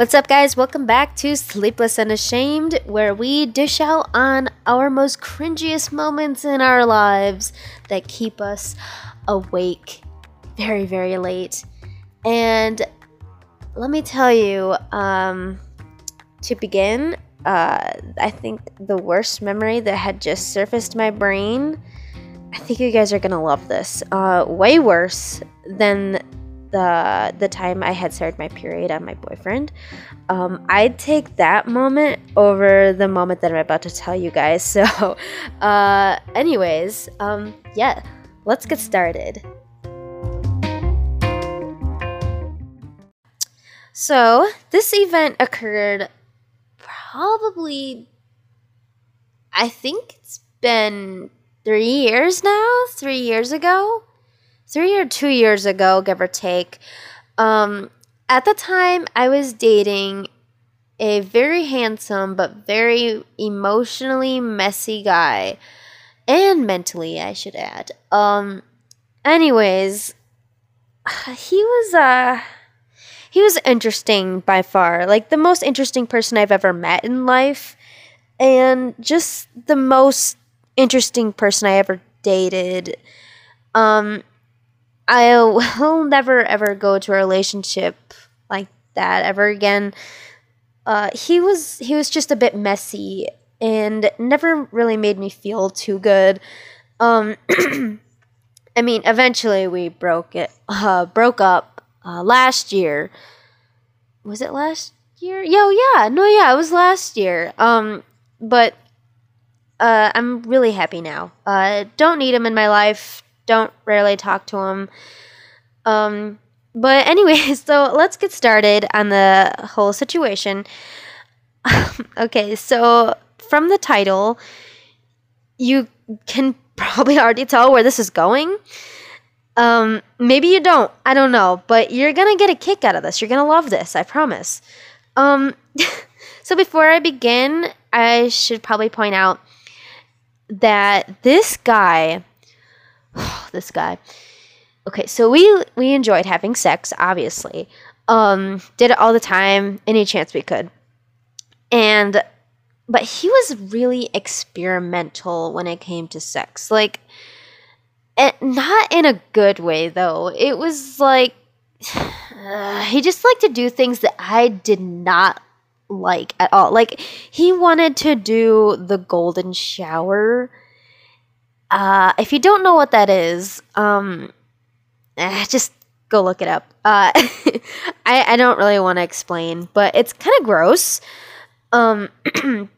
What's up, guys? Welcome back to Sleepless and Ashamed, where we dish out on our most cringiest moments in our lives that keep us awake very, very late. And let me tell you, um, to begin, uh, I think the worst memory that had just surfaced my brain. I think you guys are gonna love this. Uh, way worse than the the time I had started my period on my boyfriend. Um, I'd take that moment over the moment that I'm about to tell you guys. So, uh, anyways, um, yeah, let's get started. So, this event occurred probably, I think it's been three years now, three years ago three or two years ago, give or take. Um, at the time, I was dating a very handsome but very emotionally messy guy, and mentally, I should add. Um, anyways, he was uh he was interesting by far, like the most interesting person I've ever met in life, and just the most interesting person I ever dated. Um, I will never ever go to a relationship like that ever again. Uh, he was he was just a bit messy and never really made me feel too good. Um, I mean, eventually we broke it, uh, broke up uh, last year. Was it last year? Yo, yeah, no, yeah, it was last year. Um, but uh, I'm really happy now. Uh, don't need him in my life don't rarely talk to him. Um, but anyway, so let's get started on the whole situation. okay, so from the title, you can probably already tell where this is going. Um, maybe you don't. I don't know, but you're gonna get a kick out of this. You're gonna love this. I promise. Um, so before I begin, I should probably point out that this guy this guy. Okay, so we we enjoyed having sex, obviously. Um, did it all the time, any chance we could. And but he was really experimental when it came to sex. Like eh, not in a good way though. It was like uh, he just liked to do things that I did not like at all. Like he wanted to do the golden shower uh, if you don't know what that is, um, eh, just go look it up. Uh, I, I don't really want to explain, but it's kind of gross. Um,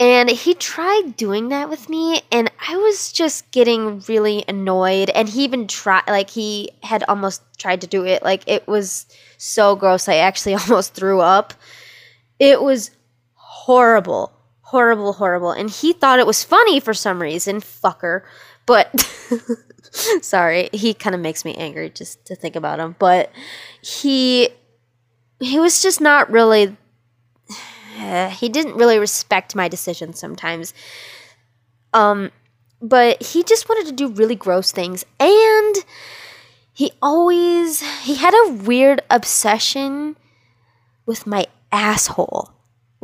and he tried doing that with me, and I was just getting really annoyed. And he even tried, like, he had almost tried to do it. Like, it was so gross. I actually almost threw up. It was horrible horrible, horrible. And he thought it was funny for some reason, fucker. But sorry, he kind of makes me angry just to think about him. But he he was just not really he didn't really respect my decisions sometimes. Um but he just wanted to do really gross things and he always he had a weird obsession with my asshole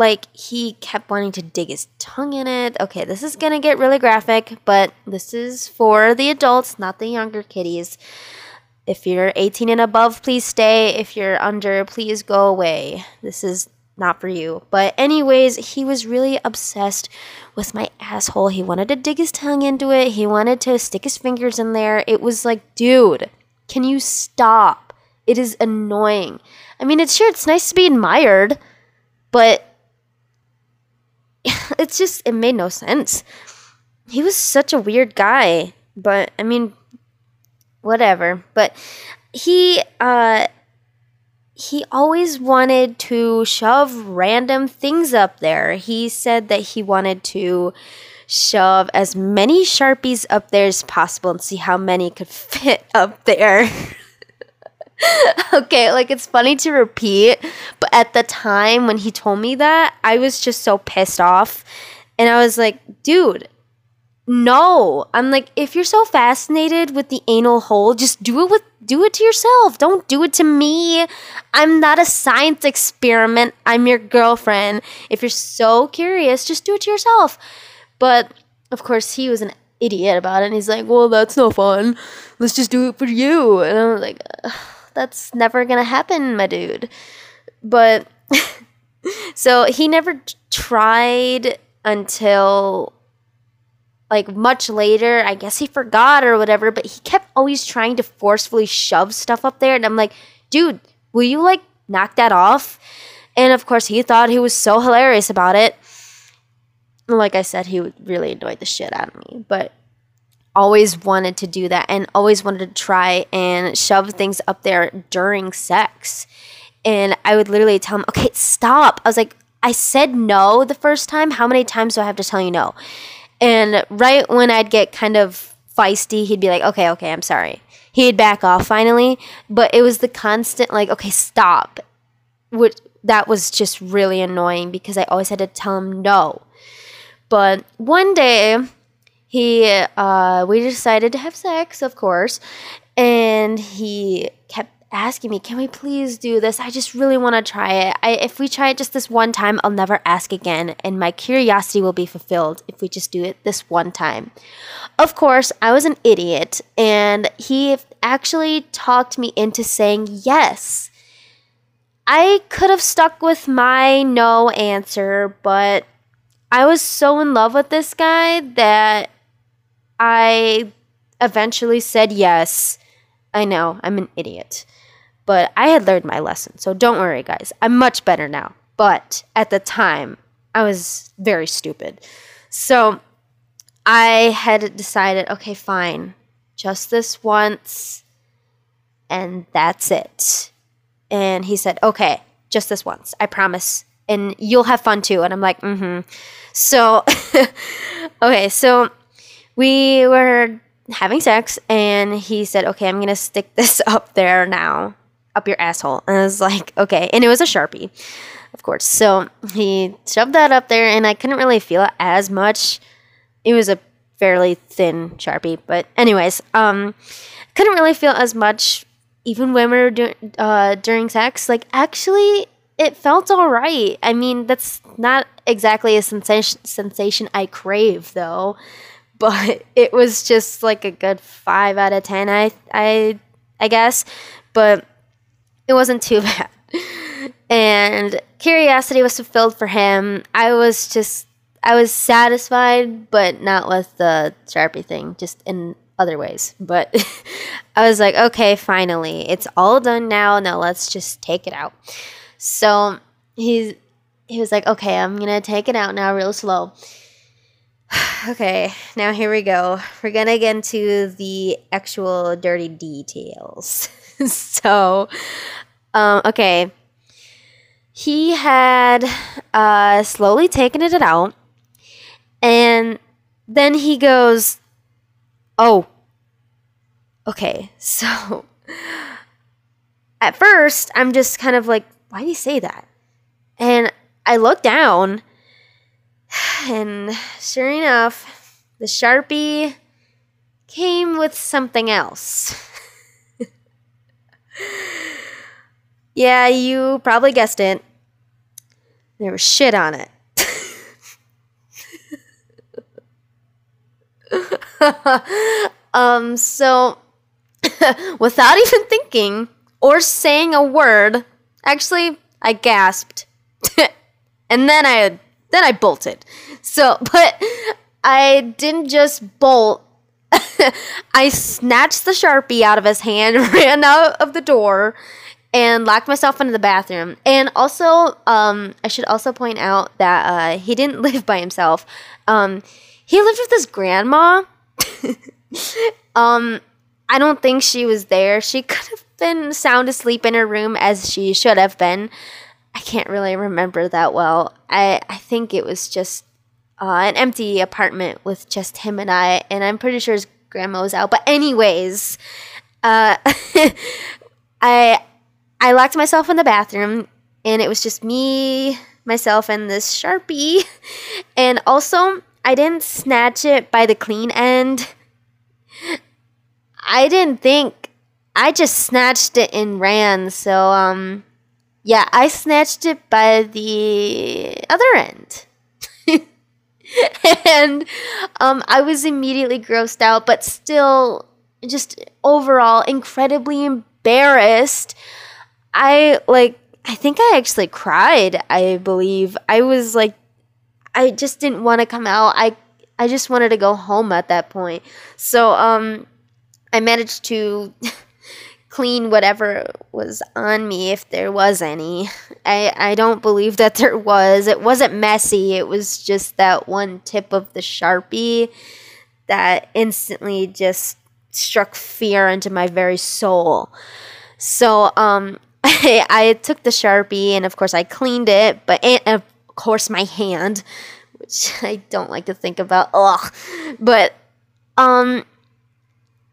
like he kept wanting to dig his tongue in it. Okay, this is gonna get really graphic, but this is for the adults, not the younger kiddies. If you're 18 and above, please stay. If you're under, please go away. This is not for you. But, anyways, he was really obsessed with my asshole. He wanted to dig his tongue into it, he wanted to stick his fingers in there. It was like, dude, can you stop? It is annoying. I mean, it's sure, it's nice to be admired, but it's just it made no sense. He was such a weird guy, but I mean whatever. But he uh he always wanted to shove random things up there. He said that he wanted to shove as many Sharpies up there as possible and see how many could fit up there. okay, like it's funny to repeat, at the time when he told me that, I was just so pissed off. And I was like, dude, no. I'm like, if you're so fascinated with the anal hole, just do it with do it to yourself. Don't do it to me. I'm not a science experiment. I'm your girlfriend. If you're so curious, just do it to yourself. But of course, he was an idiot about it. And he's like, well, that's no fun. Let's just do it for you. And I was like, that's never to happen, my dude. But so he never tried until like much later. I guess he forgot or whatever, but he kept always trying to forcefully shove stuff up there. And I'm like, dude, will you like knock that off? And of course, he thought he was so hilarious about it. Like I said, he really annoyed the shit out of me, but always wanted to do that and always wanted to try and shove things up there during sex. And I would literally tell him, okay, stop. I was like, I said no the first time. How many times do I have to tell you no? And right when I'd get kind of feisty, he'd be like, okay, okay, I'm sorry. He'd back off finally. But it was the constant, like, okay, stop. Which, that was just really annoying because I always had to tell him no. But one day, he, uh, we decided to have sex, of course. And he kept asking me, "Can we please do this? I just really want to try it. I, if we try it just this one time, I'll never ask again, and my curiosity will be fulfilled if we just do it this one time." Of course, I was an idiot, and he actually talked me into saying yes. I could have stuck with my no answer, but I was so in love with this guy that I eventually said yes. I know, I'm an idiot. But I had learned my lesson. So don't worry, guys. I'm much better now. But at the time, I was very stupid. So I had decided okay, fine. Just this once. And that's it. And he said, okay, just this once. I promise. And you'll have fun too. And I'm like, mm hmm. So, okay, so we were having sex and he said, okay, I'm going to stick this up there now up your asshole. And I was like, okay. And it was a Sharpie, of course. So he shoved that up there, and I couldn't really feel it as much. It was a fairly thin Sharpie. But, anyways, um, couldn't really feel as much even when we were do- uh, during sex. Like, actually, it felt all right. I mean, that's not exactly a sensation, sensation I crave, though. But it was just like a good five out of ten, I, I, I guess. But it wasn't too bad. And curiosity was fulfilled for him. I was just, I was satisfied, but not with the Sharpie thing, just in other ways. But I was like, okay, finally, it's all done now. Now let's just take it out. So he's, he was like, okay, I'm gonna take it out now, real slow. okay, now here we go. We're gonna get into the actual dirty details. so, um, okay. He had uh, slowly taken it out, and then he goes, Oh, okay. So, at first, I'm just kind of like, Why do you say that? And I look down, and sure enough, the Sharpie came with something else. Yeah, you probably guessed it. There was shit on it. um, so without even thinking or saying a word, actually, I gasped. and then I then I bolted. So, but I didn't just bolt. I snatched the Sharpie out of his hand, ran out of the door, and locked myself into the bathroom. And also, um, I should also point out that uh, he didn't live by himself. Um, he lived with his grandma. um, I don't think she was there. She could have been sound asleep in her room as she should have been. I can't really remember that well. I, I think it was just uh, an empty apartment with just him and I, and I'm pretty sure his grandma was out. But anyways, uh, I I locked myself in the bathroom and it was just me, myself, and this Sharpie. And also, I didn't snatch it by the clean end. I didn't think I just snatched it and ran. So um yeah, I snatched it by the other end. and um I was immediately grossed out, but still just overall incredibly embarrassed. I like I think I actually cried, I believe. I was like I just didn't want to come out. I I just wanted to go home at that point. So um I managed to clean whatever was on me if there was any. I I don't believe that there was. It wasn't messy. It was just that one tip of the Sharpie that instantly just struck fear into my very soul. So um I, I took the Sharpie and of course I cleaned it, but and of course my hand, which I don't like to think about. Ugh. But um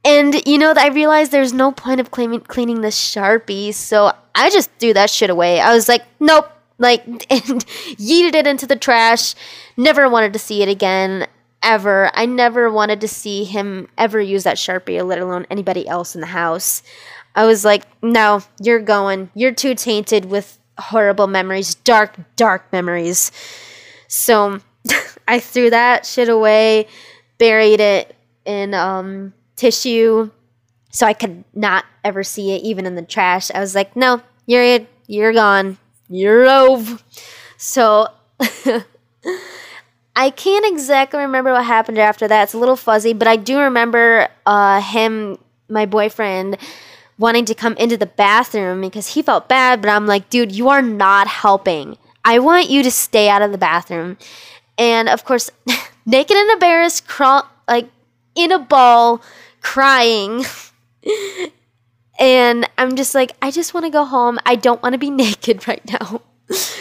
and you know, I realized there's no point of cleaning cleaning the Sharpie, so I just threw that shit away. I was like, nope, like and yeeted it into the trash. Never wanted to see it again ever. I never wanted to see him ever use that Sharpie, let alone anybody else in the house. I was like, no, you're going. You're too tainted with horrible memories, dark, dark memories. So I threw that shit away, buried it in um, tissue so I could not ever see it, even in the trash. I was like, no, you're it. you're gone. You're over. So I can't exactly remember what happened after that. It's a little fuzzy, but I do remember uh, him, my boyfriend, wanting to come into the bathroom because he felt bad. But I'm like, dude, you are not helping. I want you to stay out of the bathroom. And of course, naked and embarrassed, crawl like in a ball, crying. and I'm just like, I just want to go home. I don't want to be naked right now.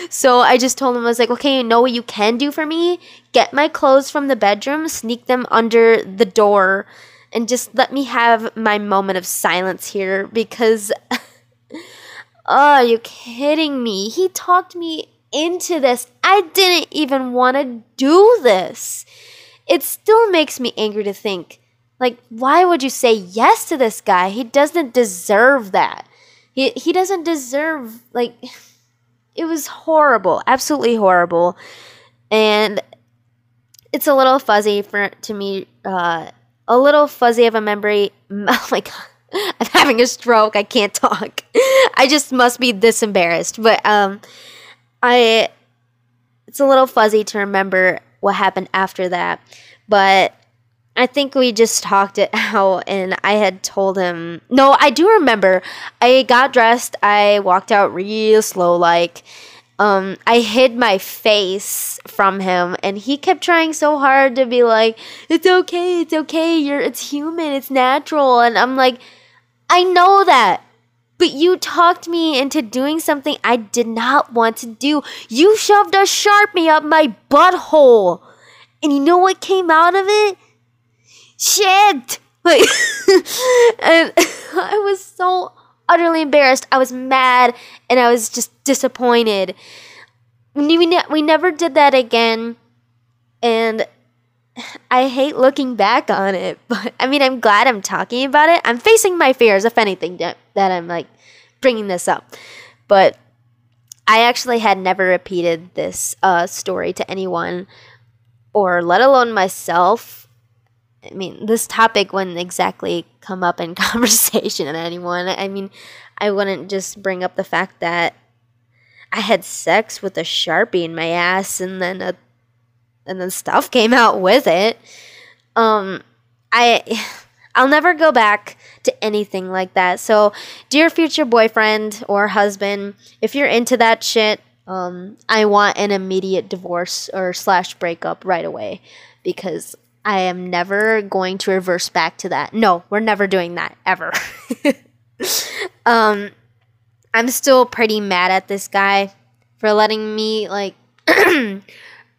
so I just told him, I was like, okay, you know what you can do for me? Get my clothes from the bedroom, sneak them under the door, and just let me have my moment of silence here because. oh, you kidding me? He talked me into this. I didn't even want to do this. It still makes me angry to think like, why would you say yes to this guy? He doesn't deserve that. He, he doesn't deserve, like, it was horrible, absolutely horrible. And it's a little fuzzy for to me, uh, a little fuzzy of a memory. Oh my god, I'm having a stroke. I can't talk. I just must be this embarrassed. But um, I, it's a little fuzzy to remember what happened after that. But I think we just talked it out, and I had told him. No, I do remember. I got dressed. I walked out real slow, like. Um, I hid my face from him, and he kept trying so hard to be like, "It's okay, it's okay. You're, it's human, it's natural." And I'm like, "I know that." But you talked me into doing something I did not want to do. You shoved a sharpie up my butthole. And you know what came out of it? Shit! Like and i was so utterly embarrassed. I was mad and i was just disappointed. We, ne- we never did that again and i hate looking back on it but i mean i'm glad i'm talking about it. I'm facing my fears if anything that, that i'm like bringing this up. But i actually had never repeated this uh, story to anyone or let alone myself I mean, this topic wouldn't exactly come up in conversation with anyone. I mean, I wouldn't just bring up the fact that I had sex with a sharpie in my ass, and then a, and then stuff came out with it. Um, I, I'll never go back to anything like that. So, dear future boyfriend or husband, if you're into that shit, um, I want an immediate divorce or slash breakup right away because I am never going to reverse back to that. No, we're never doing that ever. um, I'm still pretty mad at this guy for letting me like,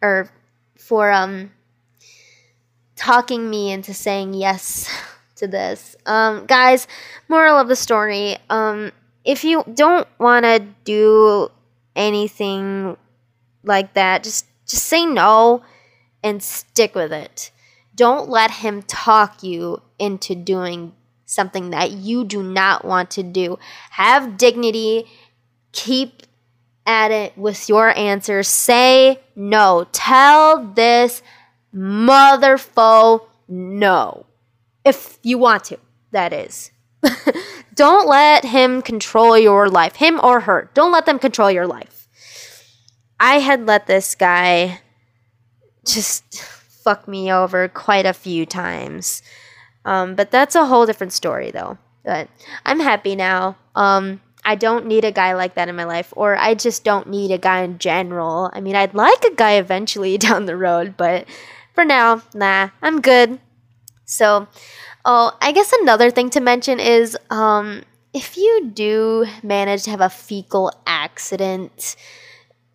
or for um, talking me into saying yes to this. Um, guys, moral of the story: um, if you don't want to do anything like that, just just say no and stick with it. Don't let him talk you into doing something that you do not want to do. Have dignity. Keep at it with your answer. Say no. Tell this motherfo no. If you want to, that is. Don't let him control your life, him or her. Don't let them control your life. I had let this guy just me over quite a few times. Um, but that's a whole different story, though. But I'm happy now. Um, I don't need a guy like that in my life, or I just don't need a guy in general. I mean, I'd like a guy eventually down the road, but for now, nah, I'm good. So, oh, I guess another thing to mention is um, if you do manage to have a fecal accident,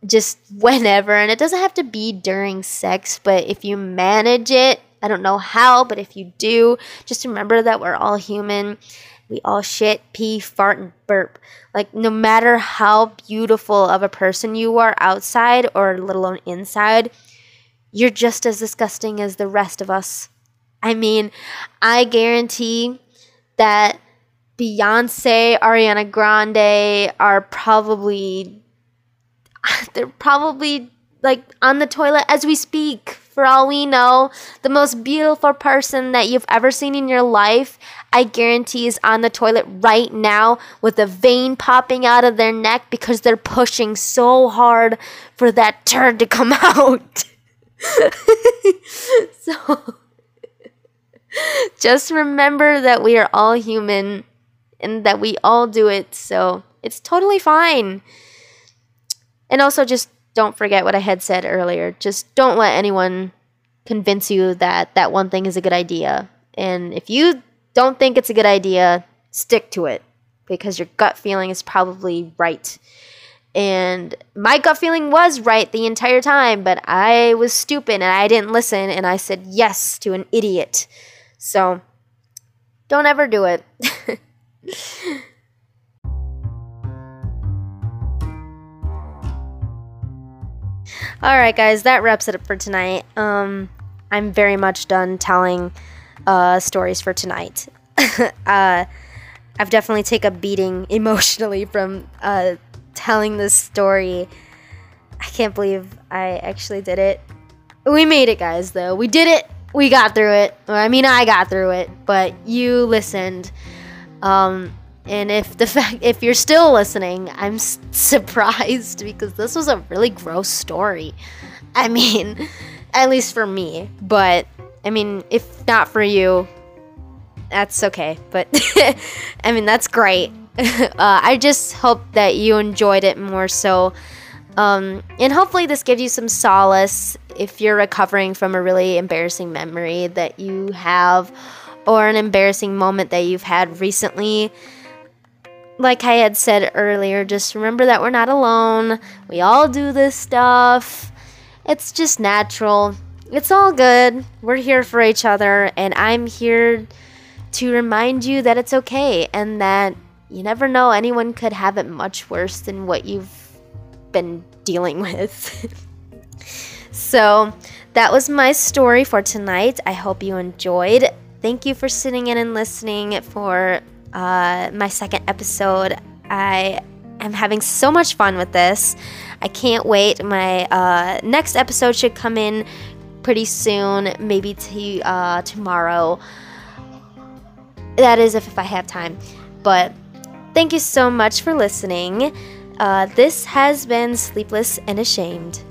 just whenever, and it doesn't have to be during sex, but if you manage it, I don't know how, but if you do, just remember that we're all human. We all shit, pee, fart, and burp. Like, no matter how beautiful of a person you are outside or let alone inside, you're just as disgusting as the rest of us. I mean, I guarantee that Beyonce, Ariana Grande are probably they're probably like on the toilet as we speak. For all we know, the most beautiful person that you've ever seen in your life, I guarantee is on the toilet right now with a vein popping out of their neck because they're pushing so hard for that turd to come out. so just remember that we are all human and that we all do it. So it's totally fine. And also, just don't forget what I had said earlier. Just don't let anyone convince you that that one thing is a good idea. And if you don't think it's a good idea, stick to it because your gut feeling is probably right. And my gut feeling was right the entire time, but I was stupid and I didn't listen and I said yes to an idiot. So don't ever do it. All right, guys, that wraps it up for tonight. Um, I'm very much done telling uh, stories for tonight. uh, I've definitely taken a beating emotionally from uh, telling this story. I can't believe I actually did it. We made it, guys, though. We did it. We got through it. I mean, I got through it, but you listened. Um, and if the fact if you're still listening, I'm s- surprised because this was a really gross story. I mean, at least for me, but I mean, if not for you, that's okay. But I mean, that's great. uh, I just hope that you enjoyed it more so. Um, and hopefully, this gives you some solace if you're recovering from a really embarrassing memory that you have or an embarrassing moment that you've had recently like I had said earlier, just remember that we're not alone. We all do this stuff. It's just natural. It's all good. We're here for each other, and I'm here to remind you that it's okay and that you never know, anyone could have it much worse than what you've been dealing with. so, that was my story for tonight. I hope you enjoyed. Thank you for sitting in and listening for uh, my second episode. I am having so much fun with this. I can't wait. My uh, next episode should come in pretty soon, maybe to uh, tomorrow. That is if, if I have time. But thank you so much for listening. Uh, this has been Sleepless and Ashamed.